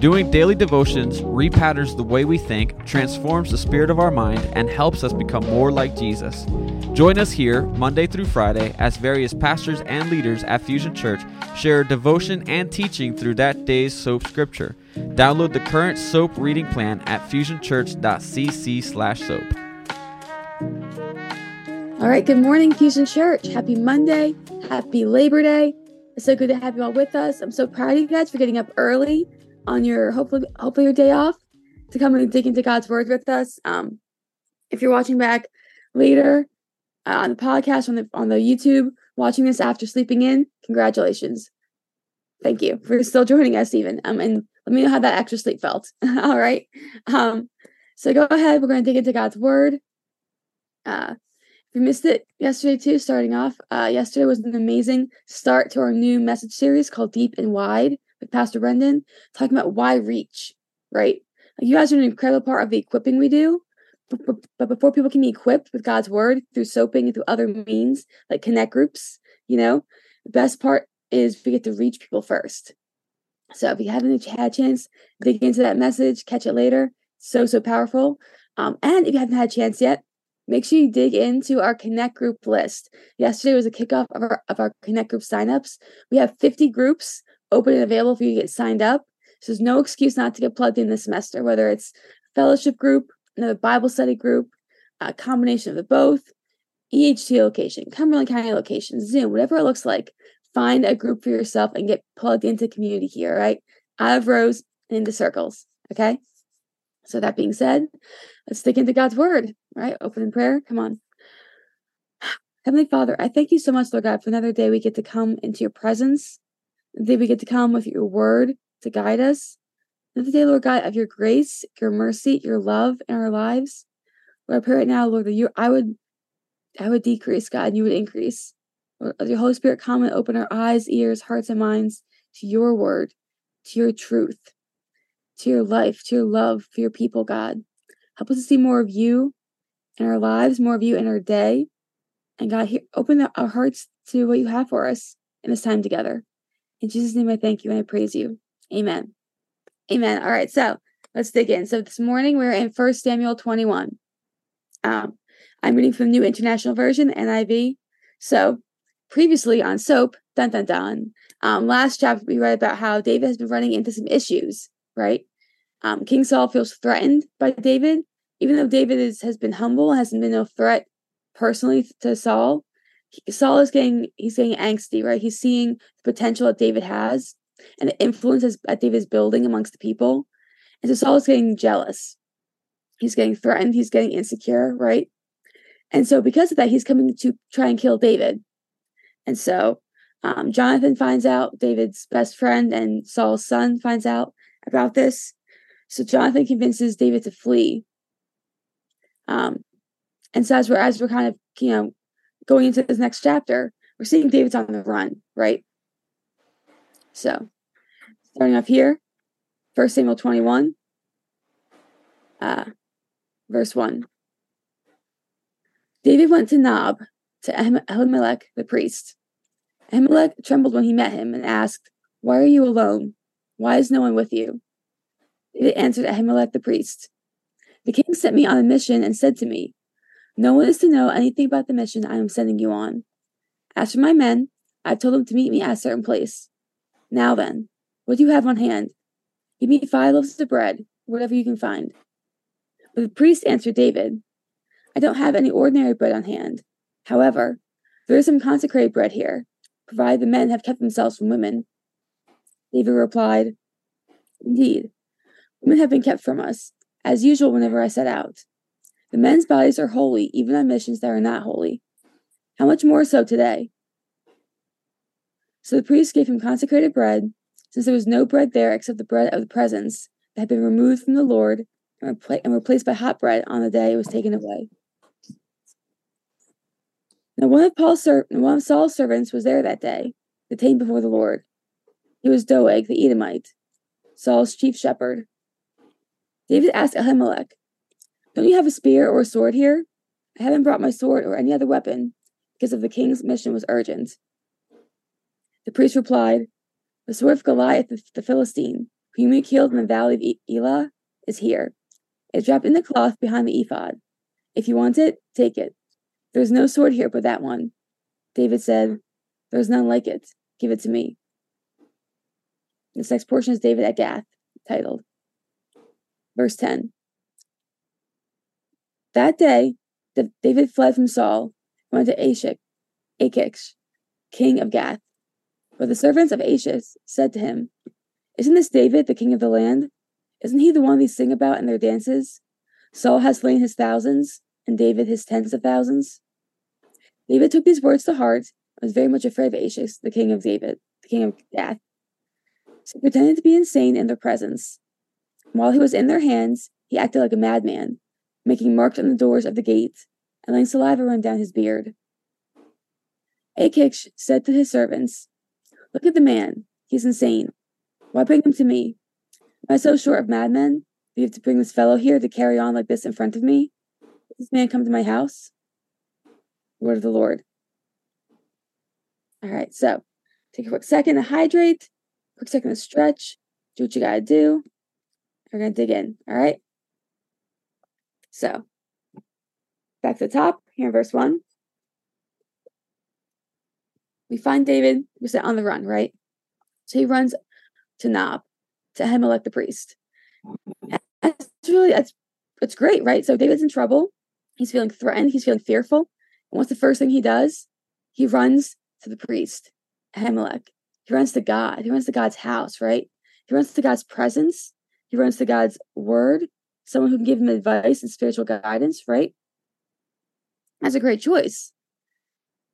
Doing daily devotions repatterns the way we think, transforms the spirit of our mind, and helps us become more like Jesus. Join us here Monday through Friday as various pastors and leaders at Fusion Church share devotion and teaching through that day's soap scripture. Download the current soap reading plan at fusionchurch.cc/soap. All right, good morning, Fusion Church. Happy Monday. Happy Labor Day. It's so good to have you all with us. I'm so proud of you guys for getting up early on your hopefully hopefully your day off to come and dig into God's word with us. Um, if you're watching back later uh, on the podcast on the on the YouTube, watching this after sleeping in, congratulations. Thank you for still joining us, even. Um, and let me know how that extra sleep felt. All right. Um, so go ahead. We're going to dig into God's word. Uh, if you missed it yesterday too, starting off, uh, yesterday was an amazing start to our new message series called Deep and Wide Pastor Brendan, talking about why reach, right? Like you guys are an incredible part of the equipping we do. But, before people can be equipped with God's word through soaping and through other means like connect groups, you know, the best part is we get to reach people first. So if you haven't had a chance, dig into that message, catch it later. So, so powerful. Um, and if you haven't had a chance yet, make sure you dig into our Connect group list. Yesterday was a kickoff of our, of our Connect group signups. We have 50 groups open and available for you to get signed up. So there's no excuse not to get plugged in this semester, whether it's fellowship group, another Bible study group, a combination of the both, EHT location, Cumberland County location, Zoom, whatever it looks like. Find a group for yourself and get plugged into community here, right? Out of rows and into circles. Okay. So that being said, let's stick into God's word, right? Open in prayer. Come on. Heavenly Father, I thank you so much, Lord God, for another day we get to come into your presence. The day we get to come with your word to guide us. Another day, Lord God, of your grace, your mercy, your love in our lives. Lord, I pray right now, Lord, that you I would I would decrease, God, and you would increase. Lord, your Holy Spirit come and open our eyes, ears, hearts, and minds to your word, to your truth, to your life, to your love for your people, God. Help us to see more of you in our lives, more of you in our day. And God, here, open our hearts to what you have for us in this time together. In Jesus' name, I thank you and I praise you. Amen. Amen. All right, so let's dig in. So this morning we're in First Samuel 21. Um, I'm reading from the New International Version, NIV. So previously on Soap, dun dun dun. Um, last chapter we read about how David has been running into some issues, right? Um, King Saul feels threatened by David, even though David is, has been humble, hasn't been no threat personally to Saul. Saul is getting he's getting angsty, right? He's seeing the potential that David has and the influence that David is building amongst the people, and so Saul is getting jealous. He's getting threatened. He's getting insecure, right? And so because of that, he's coming to try and kill David. And so um, Jonathan finds out, David's best friend and Saul's son finds out about this. So Jonathan convinces David to flee. Um, and so as we're as we're kind of you know going into this next chapter, we're seeing David's on the run, right? So starting off here, First Samuel 21, uh, verse 1. David went to Nob, to Ahimelech the priest. Ahimelech trembled when he met him and asked, Why are you alone? Why is no one with you? David answered Ahimelech the priest, The king sent me on a mission and said to me, No one is to know anything about the mission I am sending you on. As for my men, I've told them to meet me at a certain place. Now then, what do you have on hand? Give me five loaves of bread, whatever you can find. But the priest answered David, I don't have any ordinary bread on hand. However, there is some consecrated bread here, provided the men have kept themselves from women. David replied, Indeed, women have been kept from us, as usual whenever I set out. The men's bodies are holy, even on missions that are not holy. How much more so today? So the priest gave him consecrated bread, since there was no bread there except the bread of the presence that had been removed from the Lord and, repla- and replaced by hot bread on the day it was taken away. Now one of Paul's ser- one of Saul's servants was there that day, detained before the Lord. He was Doeg the Edomite, Saul's chief shepherd. David asked Ahimelech, Don't you have a spear or a sword here? I haven't brought my sword or any other weapon because of the king's mission was urgent. The priest replied, The sword of Goliath the Philistine, whom you killed in the valley of Elah, is here. It's wrapped in the cloth behind the ephod. If you want it, take it. There's no sword here but that one. David said, There's none like it. Give it to me. This next portion is David at Gath, titled. Verse 10. That day, David fled from Saul and went to Achish, Achish, king of Gath. But the servants of Achish said to him, Isn't this David, the king of the land? Isn't he the one they sing about in their dances? Saul has slain his thousands, and David his tens of thousands. David took these words to heart and was very much afraid of Achish, the king of David, the king of Gath. So he pretended to be insane in their presence. While he was in their hands, he acted like a madman, making marks on the doors of the gate and letting saliva run down his beard. Achish said to his servants, Look at the man. He's insane. Why bring him to me? Am I so short of madmen you have to bring this fellow here to carry on like this in front of me? Does this man come to my house? Word of the Lord. All right, so take a quick second to hydrate, quick second to stretch, do what you gotta do. We're gonna dig in, all right? So, back to the top, here in verse 1. We find David was on the run, right? So he runs to Nob, to Ahimelech the priest. that's really that's it's great, right? So David's in trouble. He's feeling threatened. He's feeling fearful. And what's the first thing he does? He runs to the priest, Ahimelech. He runs to God. He runs to God's house, right? He runs to God's presence. He runs to God's word, someone who can give him advice and spiritual guidance, right? That's a great choice.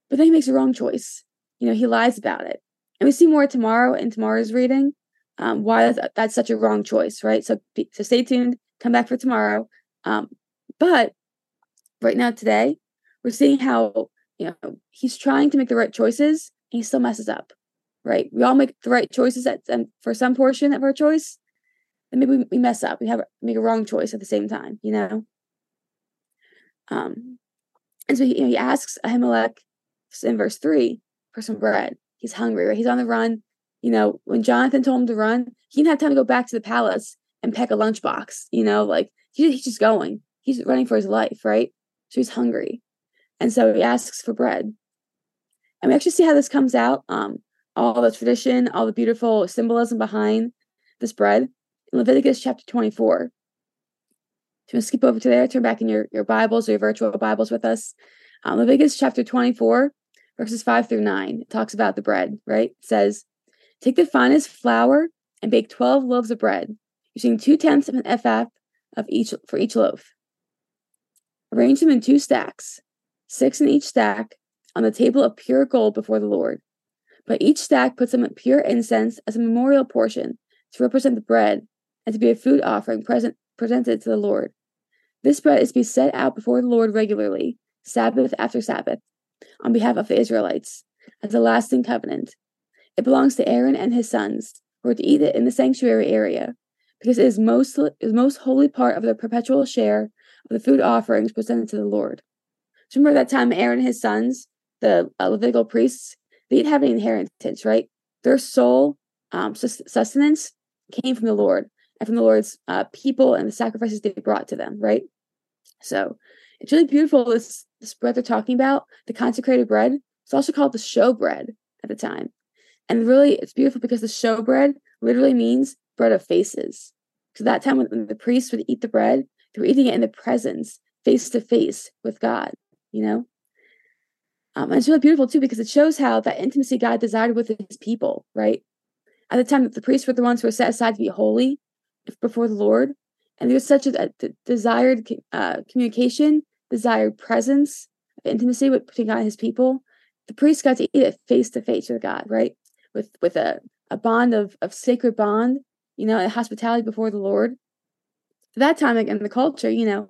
But then he makes a wrong choice you know, he lies about it. And we see more tomorrow in tomorrow's reading um, why that's, that's, such a wrong choice, right? So, so stay tuned, come back for tomorrow. Um, but right now, today, we're seeing how, you know, he's trying to make the right choices and he still messes up, right? We all make the right choices at, um, for some portion of our choice, and maybe we, mess up. We have make a wrong choice at the same time, you know? Um, and so he, you know, he asks Ahimelech in verse 3 for some bread. He's hungry, right? He's on the run. You know, when Jonathan told him to run, he didn't have time to go back to the palace and pack a lunchbox. You know, like he, he's just going. He's running for his life, right? So he's hungry. And so he asks for bread. And we actually see how this comes out. Um, all the tradition, all the beautiful symbolism behind this bread Leviticus chapter 24. So skip over to there, turn back in your, your Bibles or your virtual Bibles with us. Um, Leviticus chapter 24 verses 5 through 9. It talks about the bread, right? It says, Take the finest flour and bake 12 loaves of bread, using two tenths of an ephah of each for each loaf. Arrange them in two stacks, six in each stack, on the table of pure gold before the Lord. But each stack puts some pure incense as a memorial portion to represent the bread and to be a food offering present, presented to the Lord. This bread is to be set out before the Lord regularly, Sabbath after Sabbath, on behalf of the Israelites as a lasting covenant. It belongs to Aaron and his sons, who are to eat it in the sanctuary area, because it is most is most holy part of their perpetual share of the food offerings presented to the Lord. So remember that time Aaron and his sons, the uh, Levitical priests, they didn't have any inheritance, right? Their sole um, sustenance came from the Lord and from the Lord's uh, people and the sacrifices they brought to them, right? So it's really beautiful. This this bread they're talking about, the consecrated bread, it's also called the show bread at the time. And really, it's beautiful because the show bread literally means bread of faces. So that time when the priests would eat the bread, they were eating it in the presence, face to face with God, you know? Um, and it's really beautiful too because it shows how that intimacy God desired with his people, right? At the time, that the priests were the ones who were set aside to be holy before the Lord. And there was such a, a desired uh, communication, desired presence intimacy with between God and his people. The priest got to eat it face to face with God, right? With with a, a bond of, of sacred bond, you know, a hospitality before the Lord. For that time, like in the culture, you know,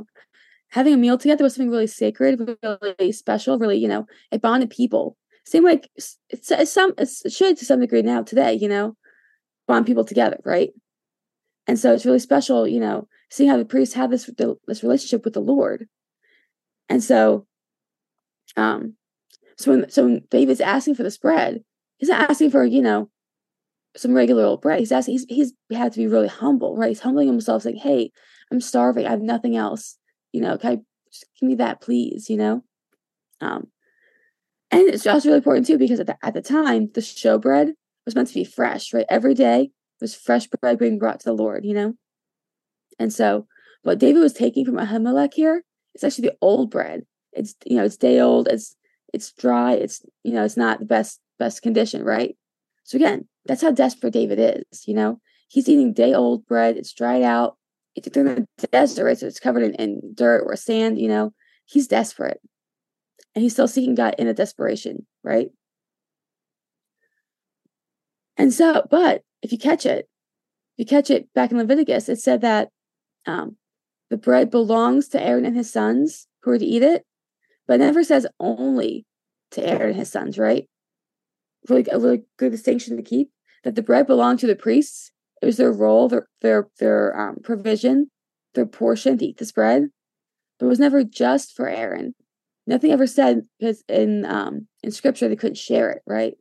having a meal together was something really sacred, really special, really, you know, it bonded people. Same way, it's, it's some it should to some degree now today, you know, bond people together, right? And so it's really special, you know, seeing how the priests have this this relationship with the Lord. And so, um, so when so when David's asking for this bread, he's not asking for you know some regular old bread. He's asking he's he's had to be really humble, right? He's humbling himself, saying, "Hey, I'm starving. I have nothing else. You know, can I just give me that, please? You know." Um, and it's also really important too because at the at the time the showbread was meant to be fresh, right? Every day was fresh bread being brought to the Lord, you know. And so, what David was taking from Ahimelech here is actually the old bread. It's you know it's day old. It's it's dry. It's you know it's not the best best condition, right? So again, that's how desperate David is. You know, he's eating day old bread. It's dried out. It's in the desert, right? So it's covered in, in dirt or sand. You know, he's desperate, and he's still seeking God in a desperation, right? And so, but if you catch it, if you catch it back in Leviticus, it said that um, the bread belongs to Aaron and his sons who are to eat it, but it never says only to Aaron and his sons, right? Really, a really good distinction to keep that the bread belonged to the priests. It was their role, their their their um, provision, their portion to eat this bread, but it was never just for Aaron. Nothing ever said because in um, in scripture they couldn't share it, right?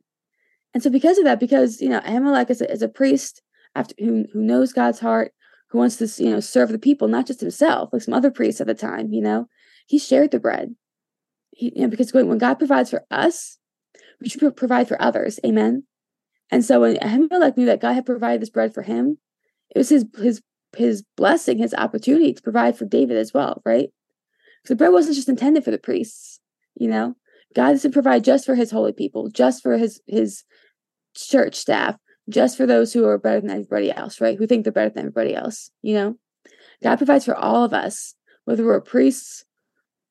And so because of that, because you know Ahimelech is a, is a priest after who who knows God's heart, who wants to you know serve the people, not just himself, like some other priests at the time, you know, he shared the bread. He, you know, because when God provides for us, we should provide for others. Amen. And so when Ahimelech knew that God had provided this bread for him, it was his his his blessing, his opportunity to provide for David as well, right? Because the bread wasn't just intended for the priests, you know. God doesn't provide just for his holy people, just for his his church staff just for those who are better than everybody else, right? Who think they're better than everybody else, you know? God provides for all of us, whether we're priests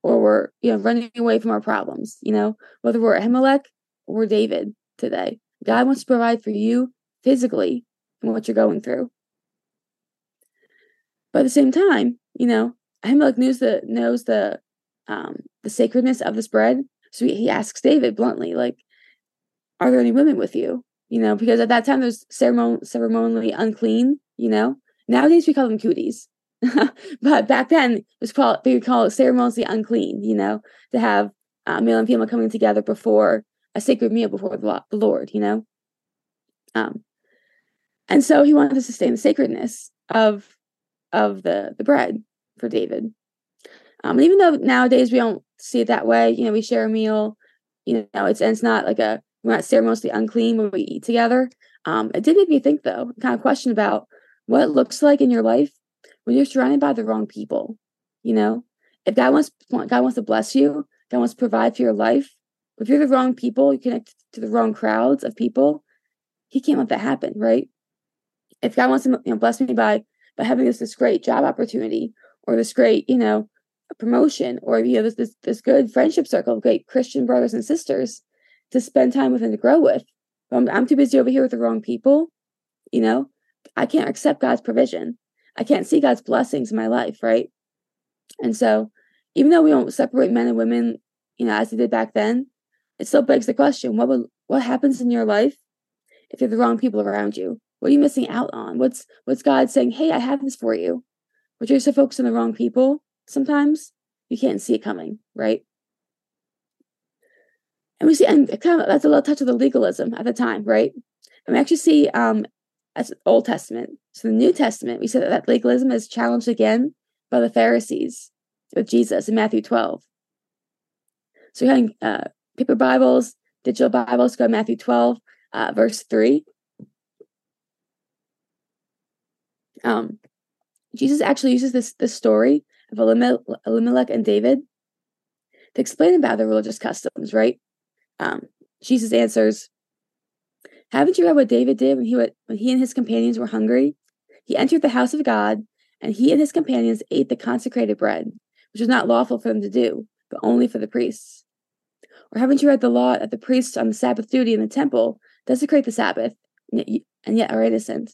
or we're, you know, running away from our problems, you know, whether we're Ahimelech or we're David today. God wants to provide for you physically and what you're going through. But at the same time, you know, Ahimelech knows the knows the um the sacredness of this bread. So he, he asks David bluntly, like, are there any women with you? You know, because at that time there's ceremon- ceremonially unclean, you know. Nowadays we call them cooties. but back then it was called they would call it ceremonially unclean, you know, to have uh, male and female coming together before a sacred meal before the, the Lord, you know. Um, and so he wanted to sustain the sacredness of of the the bread for David. Um, and even though nowadays we don't see it that way, you know, we share a meal, you know, it's and it's not like a we're not ceremoniously unclean when we eat together. Um, it did make me think, though, kind of question about what it looks like in your life when you're surrounded by the wrong people. You know, if God wants God wants to bless you, God wants to provide for your life. If you're the wrong people, you connect to the wrong crowds of people. He can't let that happen, right? If God wants to you know, bless me by by having this this great job opportunity or this great you know promotion or you know this this this good friendship circle of great Christian brothers and sisters, to spend time with and to grow with. I'm, I'm too busy over here with the wrong people. You know, I can't accept God's provision. I can't see God's blessings in my life, right? And so, even though we don't separate men and women, you know, as they did back then, it still begs the question: what would what happens in your life if you're the wrong people around you? What are you missing out on? What's what's God saying? Hey, I have this for you. But you're so focused on the wrong people. Sometimes you can't see it coming, right? And we see, and kind of that's a little touch of the legalism at the time, right? And we actually see um as Old Testament. So the New Testament, we see that, that legalism is challenged again by the Pharisees with Jesus in Matthew 12. So you're having uh, paper Bibles, digital Bibles, go to Matthew 12, uh, verse 3. Um, Jesus actually uses this, this story of Elimelech and David to explain about the religious customs, right? Um, Jesus answers, Haven't you read what David did when he, when he and his companions were hungry? He entered the house of God, and he and his companions ate the consecrated bread, which was not lawful for them to do, but only for the priests. Or haven't you read the law that the priests on the Sabbath duty in the temple desecrate the Sabbath, and yet, and yet are innocent?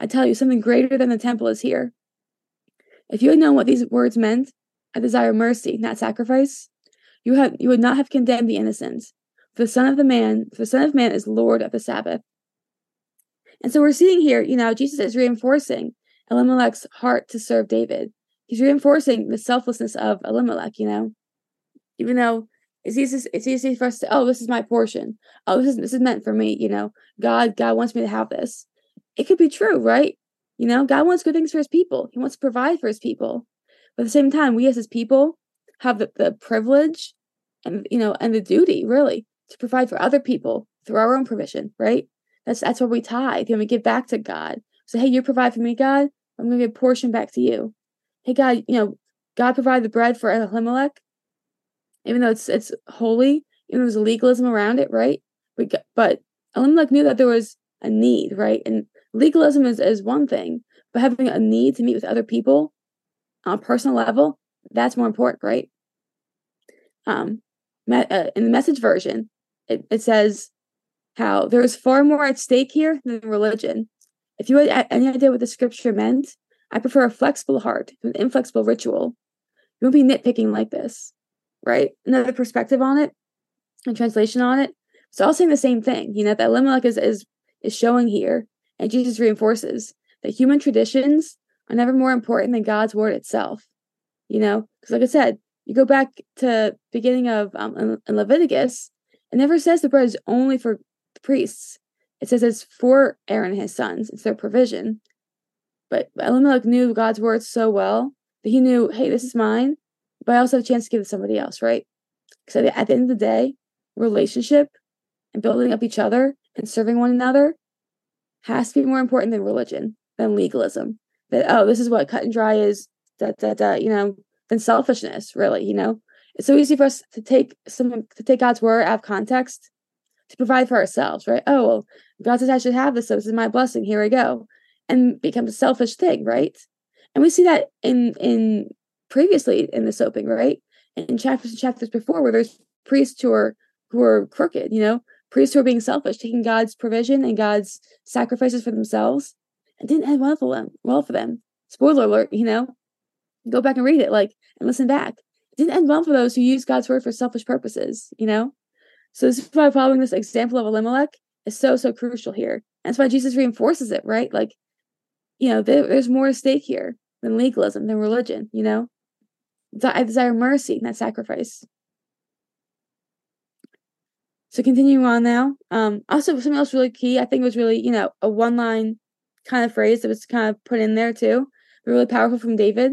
I tell you, something greater than the temple is here. If you had known what these words meant, I desire mercy, not sacrifice, you have you would not have condemned the innocent. For the Son of the Man, for the Son of Man is Lord of the Sabbath. And so we're seeing here, you know, Jesus is reinforcing Elimelech's heart to serve David. He's reinforcing the selflessness of Elimelech, you know? Even though it's easy, it's easy for us to, oh, this is my portion. Oh, this is this is meant for me, you know. God, God wants me to have this. It could be true, right? You know, God wants good things for his people. He wants to provide for his people. But at the same time, we as his people have the, the privilege and you know and the duty really to provide for other people through our own provision, right? That's that's what we tithe and we give back to God. So hey, you provide for me, God. I'm gonna give a portion back to you. Hey God, you know, God provided the bread for Elimelech, even though it's it's holy, even though there's legalism around it, right? But but Elimelech knew that there was a need, right? And legalism is, is one thing, but having a need to meet with other people on a personal level, that's more important, right? Um, uh, in the message version, it, it says how there is far more at stake here than religion. If you had any idea what the scripture meant, I prefer a flexible heart to an inflexible ritual. You won't be nitpicking like this, right? Another perspective on it, and translation on it. It's all saying the same thing, you know, that Elimelech is, is, is showing here, and Jesus reinforces that human traditions are never more important than God's word itself. You know, because like I said, you go back to beginning of um, in Leviticus, it never says the bread is only for the priests. It says it's for Aaron and his sons. It's their provision. But Elimelech knew God's word so well that he knew, hey, this is mine, but I also have a chance to give it to somebody else, right? Because at the end of the day, relationship and building up each other and serving one another has to be more important than religion, than legalism. That, oh, this is what cut and dry is, that, that, that, you know, than selfishness, really, you know? It's so easy for us to take some to take God's word out of context to provide for ourselves, right? Oh well, God says I should have this, so this is my blessing. Here we go, and becomes a selfish thing, right? And we see that in in previously in the soaping, right? In chapters and chapters before, where there's priests who are who are crooked, you know, priests who are being selfish, taking God's provision and God's sacrifices for themselves, and didn't end well for them. Well for them. Spoiler alert, you know. Go back and read it, like and listen back. It didn't end well for those who use God's word for selfish purposes, you know? So this is why following this example of Elimelech is so, so crucial here. And that's why Jesus reinforces it, right? Like, you know, there, there's more at stake here than legalism, than religion, you know? I desire mercy, not sacrifice. So continuing on now. Um, also something else really key, I think it was really, you know, a one line kind of phrase that was kind of put in there too, really powerful from David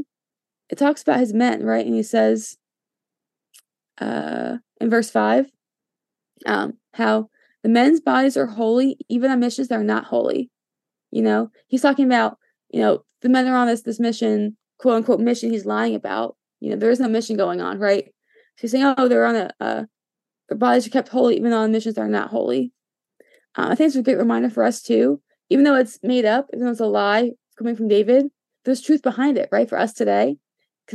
it talks about his men, right? And he says uh, in verse 5 um, how the men's bodies are holy, even on missions that are not holy. You know, he's talking about, you know, the men are on this this mission, quote unquote mission he's lying about. You know, there is no mission going on, right? So he's saying, oh, they're on a, uh, their bodies are kept holy, even on missions that are not holy. Um, I think it's a great reminder for us too. Even though it's made up, even though it's a lie coming from David, there's truth behind it, right? For us today,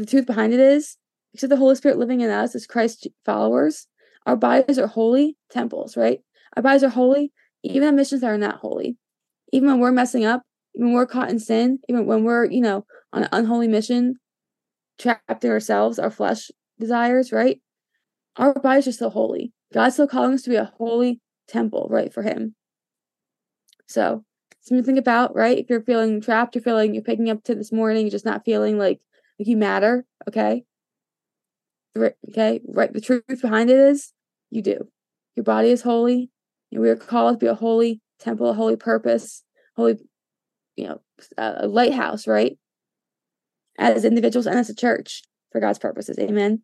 the truth behind it is, because the Holy Spirit living in us as Christ followers, our bodies are holy temples, right? Our bodies are holy, even on missions are not holy. Even when we're messing up, even when we're caught in sin, even when we're, you know, on an unholy mission, trapped in ourselves, our flesh desires, right? Our bodies are still holy. God's still calling us to be a holy temple, right, for Him. So, something to think about, right? If you're feeling trapped, you're feeling, you're picking up to this morning, you're just not feeling like like you matter, okay? Okay, right. The truth behind it is you do. Your body is holy, and we are called to be a holy temple, a holy purpose, holy, you know, a lighthouse, right? As individuals and as a church for God's purposes. Amen.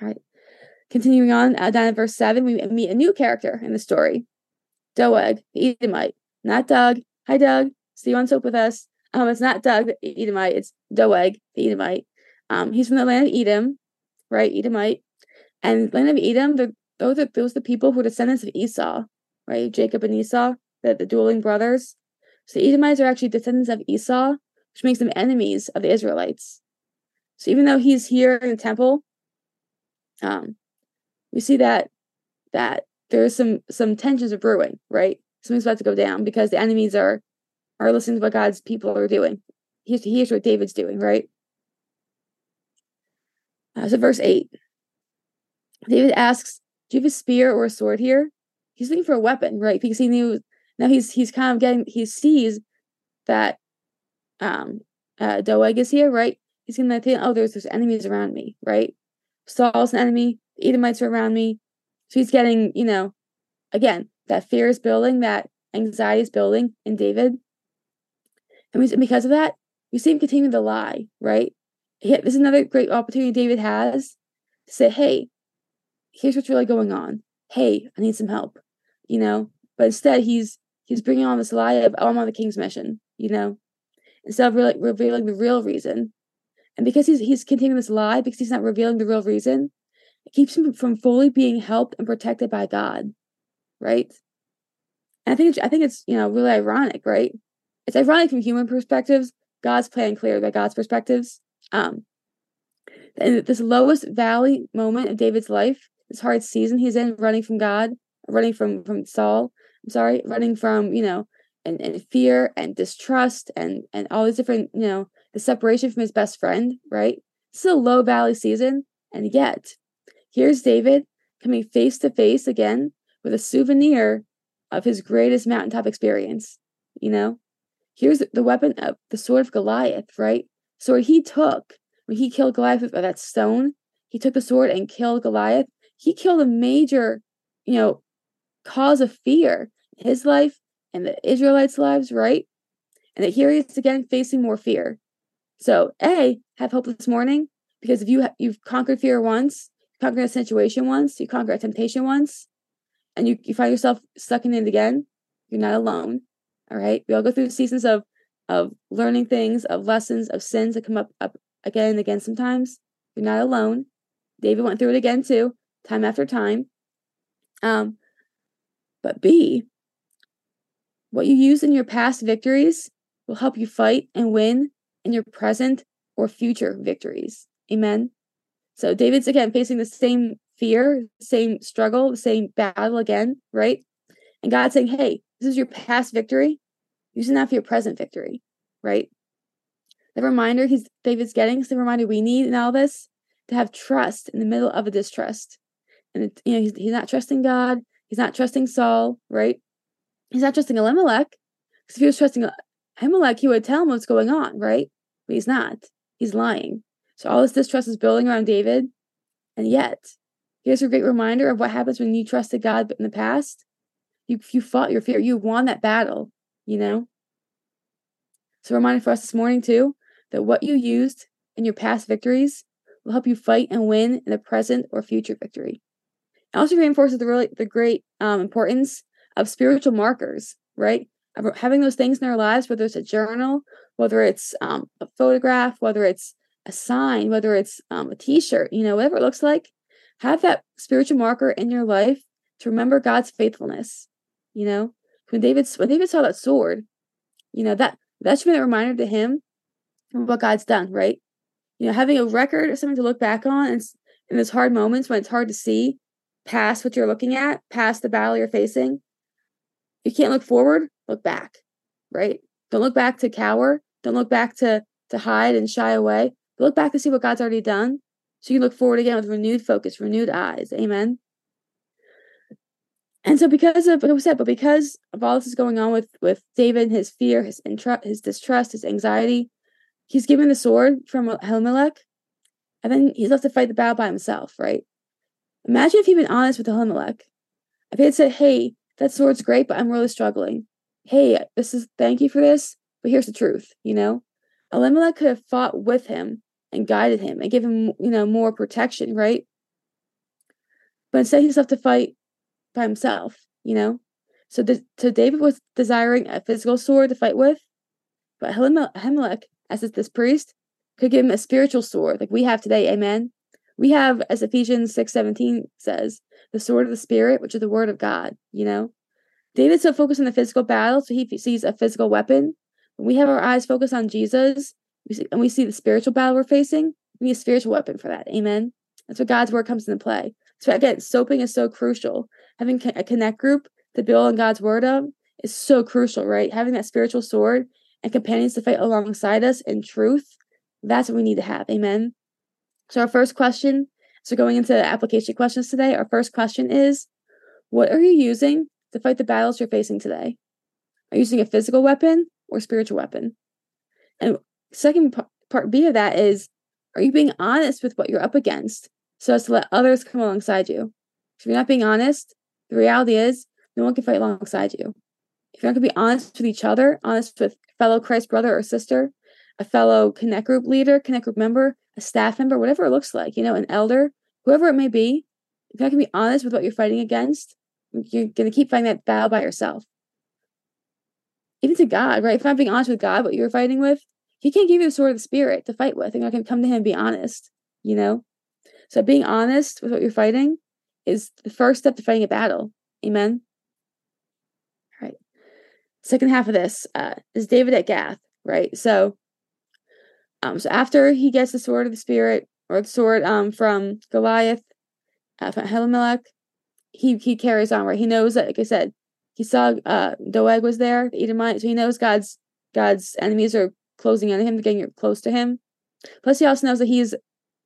All right. Continuing on, uh, down in verse 7, we meet a new character in the story Doeg, the Edomite. Not Doug. Hi, Doug. See you on soap with us. Um, it's not Doug the Edomite, it's Doeg the Edomite. Um, he's from the land of Edom, right? Edomite. And land of Edom, those are those are the people who are descendants of Esau, right? Jacob and Esau, the, the dueling brothers. So the Edomites are actually descendants of Esau, which makes them enemies of the Israelites. So even though he's here in the temple, um, we see that that there's some some tensions are brewing, right? Something's about to go down because the enemies are are listening to what God's people are doing. Here's, here's what David's doing, right? Uh, so, verse 8 David asks, Do you have a spear or a sword here? He's looking for a weapon, right? Because he knew now he's he's kind of getting he sees that um uh Doeg is here, right? He's gonna think, oh, there's there's enemies around me, right? Saul's an enemy, Edomites are around me. So he's getting, you know, again, that fear is building, that anxiety is building in David. And, because of that, we see him continue to lie, right? This is another great opportunity David has to say, hey, here's what's really going on. Hey, I need some help, you know? But instead, he's he's bringing on this lie of, oh, I'm on the king's mission, you know? Instead of really revealing the real reason. And because he's he's continuing this lie, because he's not revealing the real reason, it keeps him from fully being helped and protected by God, right? And I think it's, I think it's you know really ironic, right? It's ironic from human perspectives. God's plan clear by God's perspectives. Um, and this lowest valley moment of David's life, this hard season he's in, running from God, running from from Saul. I'm sorry, running from you know, and, and fear and distrust and and all these different you know the separation from his best friend. Right, this is a low valley season, and yet Here's David coming face to face again with a souvenir of his greatest mountaintop experience. You know, here's the weapon of the sword of Goliath, right? Sword he took when he killed Goliath with that stone. He took the sword and killed Goliath. He killed a major, you know, cause of fear in his life and the Israelites' lives, right? And that here he is again facing more fear. So, A, have hope this morning because if you ha- you've conquered fear once, conquered a situation once, you conquer a temptation once, and you, you find yourself stuck in it again, you're not alone. All right. We all go through seasons of of learning things, of lessons, of sins that come up, up again and again sometimes. You're not alone. David went through it again too, time after time. Um, but B, what you use in your past victories will help you fight and win in your present or future victories. Amen. So David's again facing the same fear, same struggle, same battle again, right? And God's saying, hey, this is your past victory. Using that for your present victory, right? The reminder he's David's getting is the reminder we need in all this to have trust in the middle of a distrust. And it, you know, he's, he's not trusting God, he's not trusting Saul, right? He's not trusting Elimelech. Because if he was trusting Elimelech, he would tell him what's going on, right? But he's not. He's lying. So all this distrust is building around David. And yet, here's a great reminder of what happens when you trusted God in the past. You you fought your fear. You won that battle, you know? So a reminder for us this morning too, that what you used in your past victories will help you fight and win in the present or future victory. It also reinforces the really the great um, importance of spiritual markers, right? Having those things in our lives, whether it's a journal, whether it's um, a photograph, whether it's a sign, whether it's um, a t-shirt, you know, whatever it looks like, have that spiritual marker in your life to remember God's faithfulness. You know, when David when David saw that sword, you know that that should be a reminder to him what God's done, right? You know, having a record or something to look back on in, in those hard moments when it's hard to see past what you're looking at, past the battle you're facing. You can't look forward, look back, right? Don't look back to cower. Don't look back to to hide and shy away. Look back to see what God's already done so you can look forward again with renewed focus, renewed eyes. Amen. And so, because of, like I said, but because of all this is going on with with David, his fear, his intru- his distrust, his anxiety, he's given the sword from Elimelech, and then he's left to fight the battle by himself. Right? Imagine if he'd been honest with Elimelech. If he had said, "Hey, that sword's great, but I'm really struggling. Hey, this is thank you for this, but here's the truth." You know, Elimelech could have fought with him and guided him and give him, you know, more protection, right? But instead, he's left to fight by himself, you know? So, the, so David was desiring a physical sword to fight with, but Ahimelech, as is this priest, could give him a spiritual sword like we have today, amen? We have, as Ephesians 6 17 says, the sword of the Spirit, which is the word of God, you know? David's so focused on the physical battle, so he sees a physical weapon. When we have our eyes focused on Jesus, we see, and we see the spiritual battle we're facing, we need a spiritual weapon for that. Amen. That's what God's word comes into play. So again, soaping is so crucial. Having a connect group to build on God's word of is so crucial, right? Having that spiritual sword and companions to fight alongside us in truth, that's what we need to have. Amen. So our first question, so going into the application questions today, our first question is, what are you using to fight the battles you're facing today? Are you using a physical weapon or spiritual weapon? And second part, part B of that is are you being honest with what you're up against so as to let others come alongside you? If you're not being honest, the reality is no one can fight alongside you. If you're not going to be honest with each other, honest with fellow Christ brother or sister, a fellow Connect group leader, Connect group member, a staff member, whatever it looks like, you know, an elder, whoever it may be, if you're not going to be honest with what you're fighting against, you're going to keep fighting that battle by yourself. Even to God, right? If not being honest with God, what you're fighting with, He can't give you the sword of the Spirit to fight with. You're not going to come to Him and be honest, you know? So being honest with what you're fighting is the first step to fighting a battle. Amen. All right. Second half of this uh, is David at Gath, right? So, um, so after he gets the sword of the spirit or the sword um from Goliath, uh, from Ahimelech, he he carries on, right? He knows that, like I said, he saw uh Doeg was there, the Edomite, so he knows God's God's enemies are closing in on him, getting close to him. Plus, he also knows that he's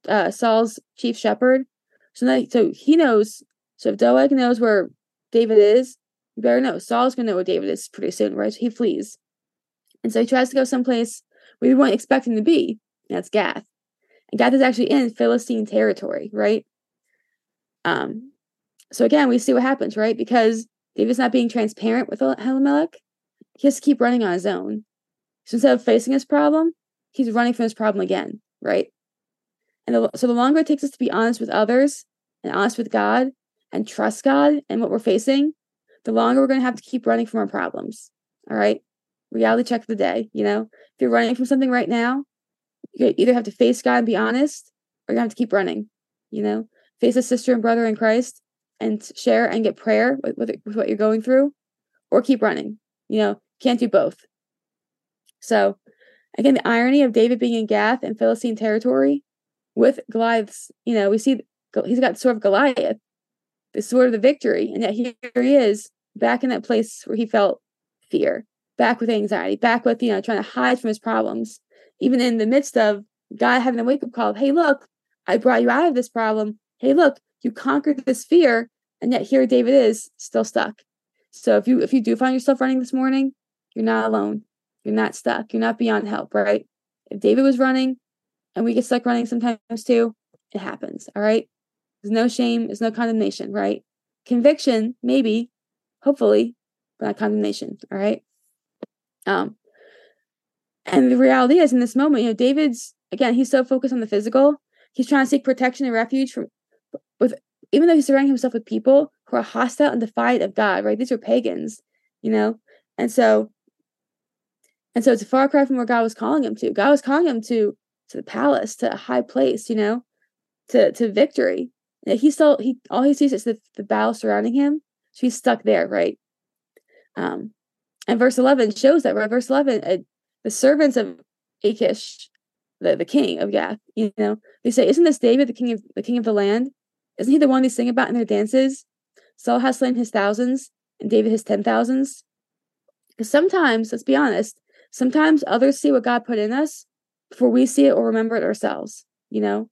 uh, Saul's chief shepherd. So that, so he knows. So if Doeg knows where David is, you better know. Saul's gonna know where David is pretty soon, right? So he flees, and so he tries to go someplace where we weren't expecting to be. That's Gath, and Gath is actually in Philistine territory, right? Um, so again, we see what happens, right? Because David's not being transparent with Ahimelech, he has to keep running on his own. So instead of facing his problem, he's running from his problem again, right? And the, so the longer it takes us to be honest with others and honest with God and trust God and what we're facing, the longer we're going to have to keep running from our problems. All right. Reality check of the day. You know, if you're running from something right now, you either have to face God and be honest or you have to keep running. You know, face a sister and brother in Christ and share and get prayer with, with, with what you're going through or keep running. You know, can't do both. So, again, the irony of David being in Gath and Philistine territory with Goliath's, you know, we see he's got the sword of Goliath, the sword of the victory, and yet here he is back in that place where he felt fear, back with anxiety, back with, you know, trying to hide from his problems, even in the midst of God having a wake up call. of, Hey, look, I brought you out of this problem. Hey, look, you conquered this fear, and yet here David is still stuck. So if you if you do find yourself running this morning, you're not alone. You're not stuck. You're not beyond help, right? If David was running, and we get stuck running sometimes too. It happens. All right. There's no shame. There's no condemnation. Right. Conviction, maybe, hopefully, but not condemnation. All right. Um, and the reality is, in this moment, you know, David's again, he's so focused on the physical. He's trying to seek protection and refuge from, with even though he's surrounding himself with people who are hostile and defiant of God. Right. These are pagans. You know, and so, and so it's a far cry from where God was calling him to. God was calling him to to the palace, to a high place, you know, to to victory. He still he all he sees is the, the battle surrounding him. So he's stuck there, right? Um, and verse eleven shows that, right? Verse eleven, uh, the servants of Achish, the, the king of Gath, you know, they say, "Isn't this David, the king of the king of the land? Isn't he the one they sing about in their dances? Saul has slain his thousands, and David his ten thousands." Because sometimes, let's be honest, sometimes others see what God put in us before we see it or remember it ourselves, you know?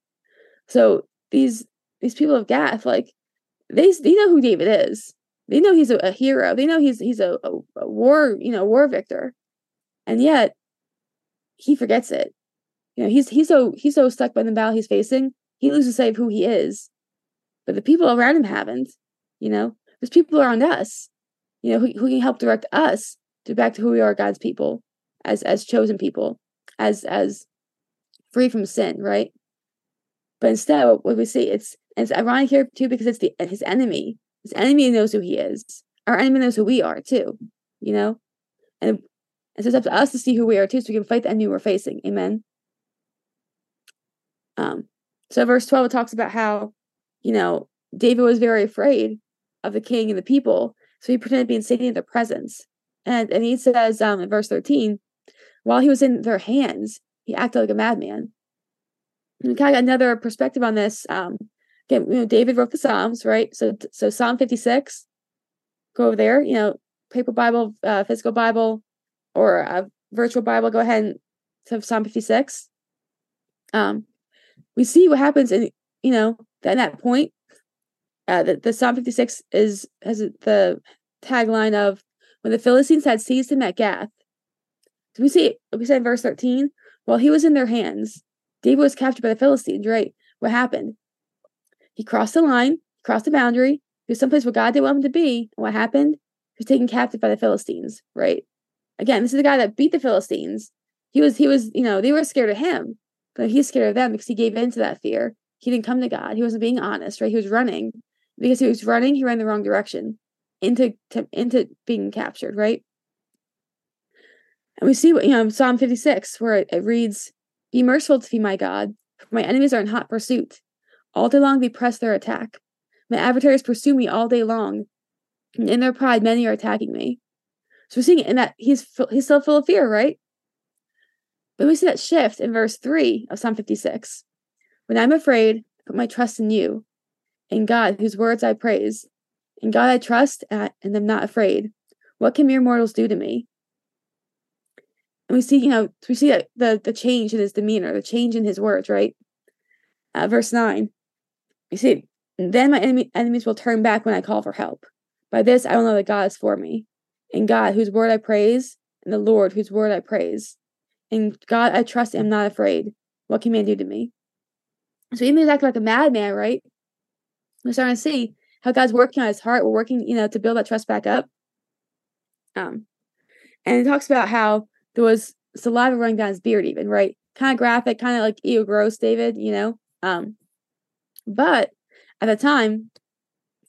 So these these people of Gath, like they they know who David is. They know he's a, a hero. They know he's he's a, a, a war, you know, war victor. And yet he forgets it. You know, he's he's so he's so stuck by the battle he's facing, he loses sight of who he is. But the people around him haven't, you know. There's people around us, you know, who, who can help direct us to back to who we are, God's people, as as chosen people, as as free from sin, right? But instead, what we see, it's it's ironic here too because it's the his enemy. His enemy knows who he is. Our enemy knows who we are too. You know, and, and so it's up to us to see who we are too, so we can fight the enemy we're facing. Amen. Um. So verse twelve it talks about how, you know, David was very afraid of the king and the people, so he pretended to be insane in their presence. And and he says um in verse thirteen, while he was in their hands, he acted like a madman. And kind of another perspective on this. Um, again, you know, David wrote the Psalms, right? So, so Psalm 56, go over there, you know, paper Bible, uh, physical Bible, or a virtual Bible, go ahead and have Psalm 56. Um, we see what happens in, you know, at that point, uh, the, the Psalm 56 is has the tagline of when the Philistines had seized him at Gath, So we see, we said in verse 13, while he was in their hands, David was captured by the Philistines, right? What happened? He crossed the line, crossed the boundary, he was someplace where God didn't want him to be. And what happened? He was taken captive by the Philistines, right? Again, this is the guy that beat the Philistines. He was, he was, you know, they were scared of him, but he's scared of them because he gave in to that fear. He didn't come to God. He wasn't being honest, right? He was running. Because he was running, he ran the wrong direction into to, into being captured, right? And we see what you know Psalm 56, where it, it reads, Be merciful to me, my God, for my enemies are in hot pursuit. All day long they press their attack. My adversaries pursue me all day long. And in their pride, many are attacking me. So we're seeing it in that he's he's still full of fear, right? But we see that shift in verse 3 of Psalm 56. When I'm afraid, I put my trust in you, in God, whose words I praise. In God I trust and am not afraid. What can mere mortals do to me? And we see, you know, we see the the change in his demeanor, the change in his words, right? Uh, verse 9. You see, then my enemy, enemies will turn back when I call for help. By this I will know that God is for me. In God, whose word I praise, and the Lord, whose word I praise. In God I trust and am not afraid. What can man do to me? So even he's acting like a madman, right? We're starting to see how God's working on his heart. We're working, you know, to build that trust back up. Um, and it talks about how there was saliva running down his beard, even right, kind of graphic, kind of like ew, gross, David, you know. Um, but at the time,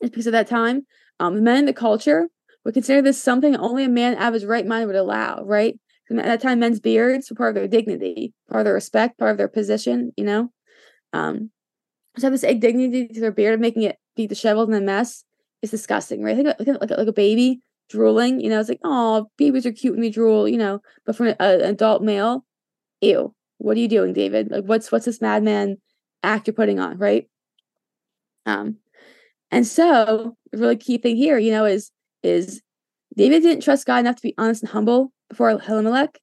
it's because of that time, um, the men in the culture would consider this something only a man out of his right mind would allow, right? At that time, men's beards were part of their dignity, part of their respect, part of their position, you know. Um, to have this dignity to their beard, making it be disheveled and a mess, is disgusting, right? Think like, like, like a baby drooling, you know, it's like, oh, babies are cute when they drool, you know, but for an, adult male, ew, what are you doing, David? Like, what's what's this madman act you're putting on, right? Um, and so the really key thing here, you know, is is David didn't trust God enough to be honest and humble before Elimelech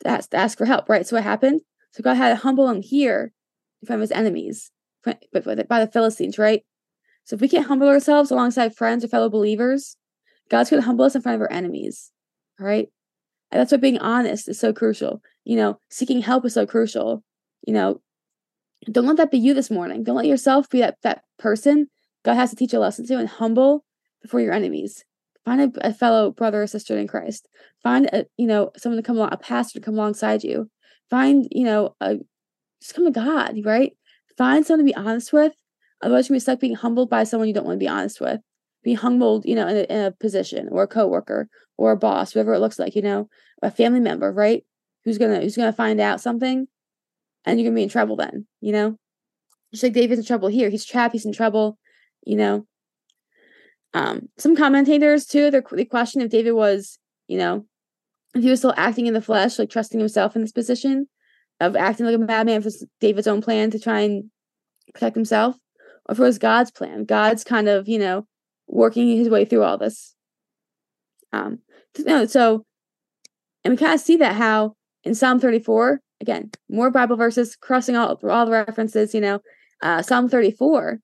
to ask, to ask for help, right? So what happened? So God had to humble him here from his enemies, by the Philistines, right? So if we can't humble ourselves alongside friends or fellow believers, God's going to humble us in front of our enemies, all right? And that's why being honest is so crucial. You know, seeking help is so crucial. You know, don't let that be you this morning. Don't let yourself be that that person God has to teach a lesson to and humble before your enemies. Find a, a fellow brother or sister in Christ. Find a you know someone to come along, a pastor to come alongside you. Find you know a just come to God, right? Find someone to be honest with. Otherwise, you're gonna be stuck being humbled by someone you don't want to be honest with. Be humbled, you know, in a, in a position or a coworker or a boss, whatever it looks like, you know, a family member, right? Who's gonna who's gonna find out something, and you're gonna be in trouble then, you know. Just like David's in trouble here, he's trapped, he's in trouble, you know. Um, some commentators too, they question if David was, you know, if he was still acting in the flesh, like trusting himself in this position, of acting like a madman for David's own plan to try and protect himself, or if it was God's plan, God's kind of, you know, working his way through all this. Um, so, and we kind of see that how in Psalm 34, again, more Bible verses crossing all all the references, you know, uh, Psalm 34,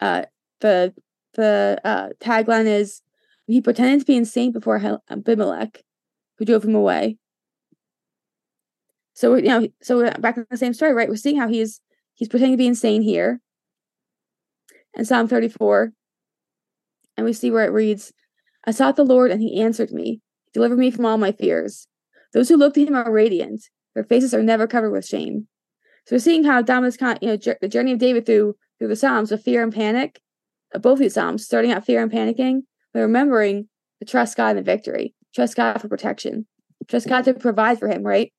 uh, the the uh, tagline is he pretended to be insane before Abimelech, who drove him away. So you know, so we're back in the same story, right? We're seeing how he's he's pretending to be insane here. And Psalm 34, and we see where it reads, I sought the Lord and he answered me, delivered me from all my fears. Those who look to him are radiant, their faces are never covered with shame. So we're seeing how David's you know, the journey of David through through the Psalms of fear and panic, both these Psalms, starting out fear and panicking, but remembering to trust God in the victory, trust God for protection, trust God to provide for him, right?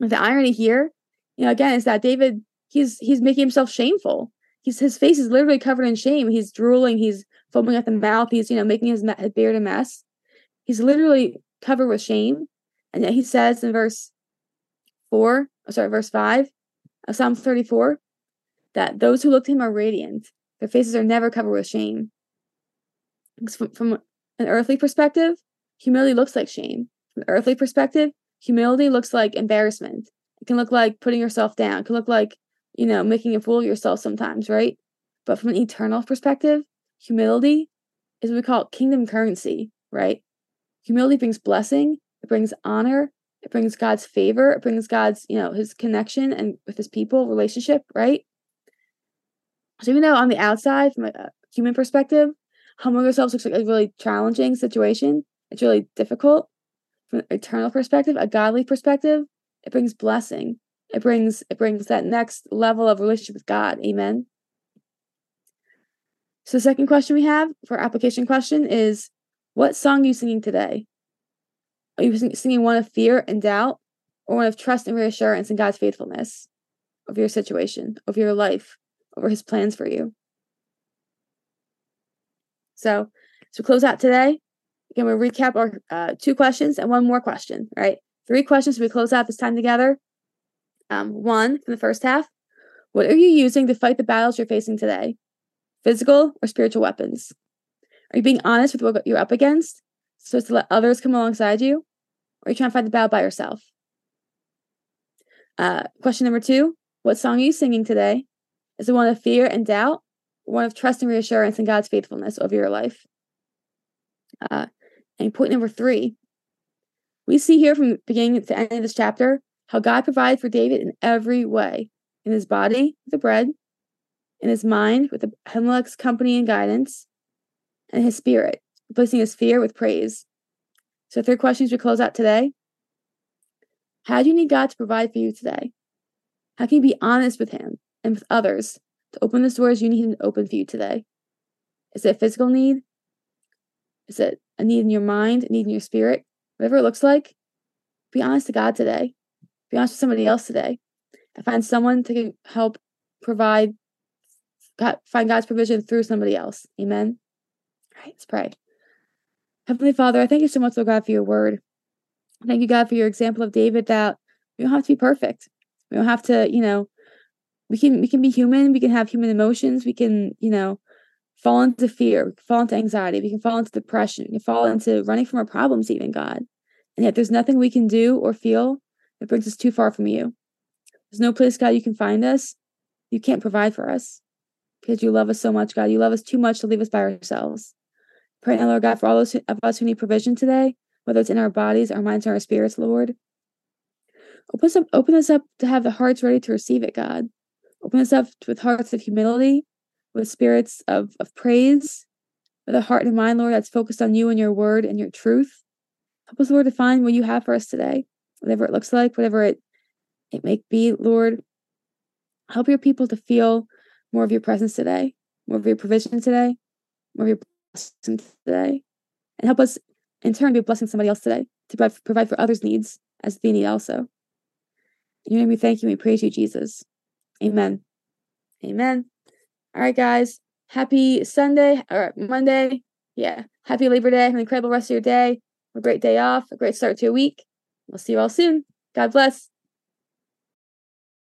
the irony here, you know, again, is that David he's he's making himself shameful. He's his face is literally covered in shame. He's drooling. He's foaming at the mouth. He's you know making his, beard a mess. He's literally covered with shame, and yet he says in verse four, oh, sorry, verse five of Psalm thirty-four, that those who look to him are radiant. Their faces are never covered with shame. From, from an earthly perspective, humility looks like shame. From an earthly perspective, Humility looks like embarrassment. It can look like putting yourself down. It can look like, you know, making a fool of yourself sometimes, right? But from an eternal perspective, humility is what we call kingdom currency, right? Humility brings blessing It brings honor. It brings God's favor. It brings God's, you know, his connection and with his people, relationship, right? So even though on the outside, from a human perspective, humbling ourselves looks like a really challenging situation. It's really difficult. From an eternal perspective, a godly perspective, it brings blessing. It brings it brings that next level of relationship with God. Amen. So the second question we have for application question is what song are you singing today? Are you singing one of fear and doubt or one of trust and reassurance in God's faithfulness of your situation, of your life, over his plans for you? So, to close out today, again, we'll recap our uh, two questions and one more question, right? Three questions we close out this time together. Um, one from the first half What are you using to fight the battles you're facing today? Physical or spiritual weapons? Are you being honest with what you're up against so as to let others come alongside you? Or are you trying to fight the battle by yourself? Uh, question number two What song are you singing today? Is it one of fear and doubt, or one of trust and reassurance in God's faithfulness over your life? Uh, and point number three we see here from beginning to end of this chapter how God provided for David in every way in his body, the bread, in his mind, with Ahimelech's company and guidance, and his spirit, replacing his fear with praise. So, three questions we close out today. How do you need God to provide for you today? How can you be honest with Him and with others to open the doors you need Him to open for you today? Is it a physical need? Is it a need in your mind, a need in your spirit? Whatever it looks like, be honest to God today. Be honest with somebody else today. Find someone to help provide, God, find God's provision through somebody else. Amen. All right, let's pray. Heavenly Father, I thank you so much, Lord God, for your word. Thank you, God, for your example of David that we don't have to be perfect. We don't have to, you know, we can we can be human, we can have human emotions, we can, you know, fall into fear, we can fall into anxiety, we can fall into depression, we can fall into running from our problems, even God. And yet there's nothing we can do or feel that brings us too far from you. There's no place, God, you can find us. You can't provide for us because you love us so much, God. You love us too much to leave us by ourselves. Pray now, Lord God, for all those of us who need provision today, whether it's in our bodies, our minds, or our spirits, Lord. Open us up, open us up to have the hearts ready to receive it, God. Open us up with hearts of humility, with spirits of, of praise, with a heart and mind, Lord, that's focused on you and your word and your truth. Help us, Lord, to find what you have for us today, whatever it looks like, whatever it, it may be, Lord. Help your people to feel more of your presence today, more of your provision today, more of your blessing today, and help us in turn be a blessing somebody else today to provide for others' needs as they need also. In your name we thank you and we praise you, Jesus. Amen. Amen. All right, guys. Happy Sunday or Monday. Yeah. Happy Labor Day. Have an incredible rest of your day. A great day off. A great start to your week. We'll see you all soon. God bless.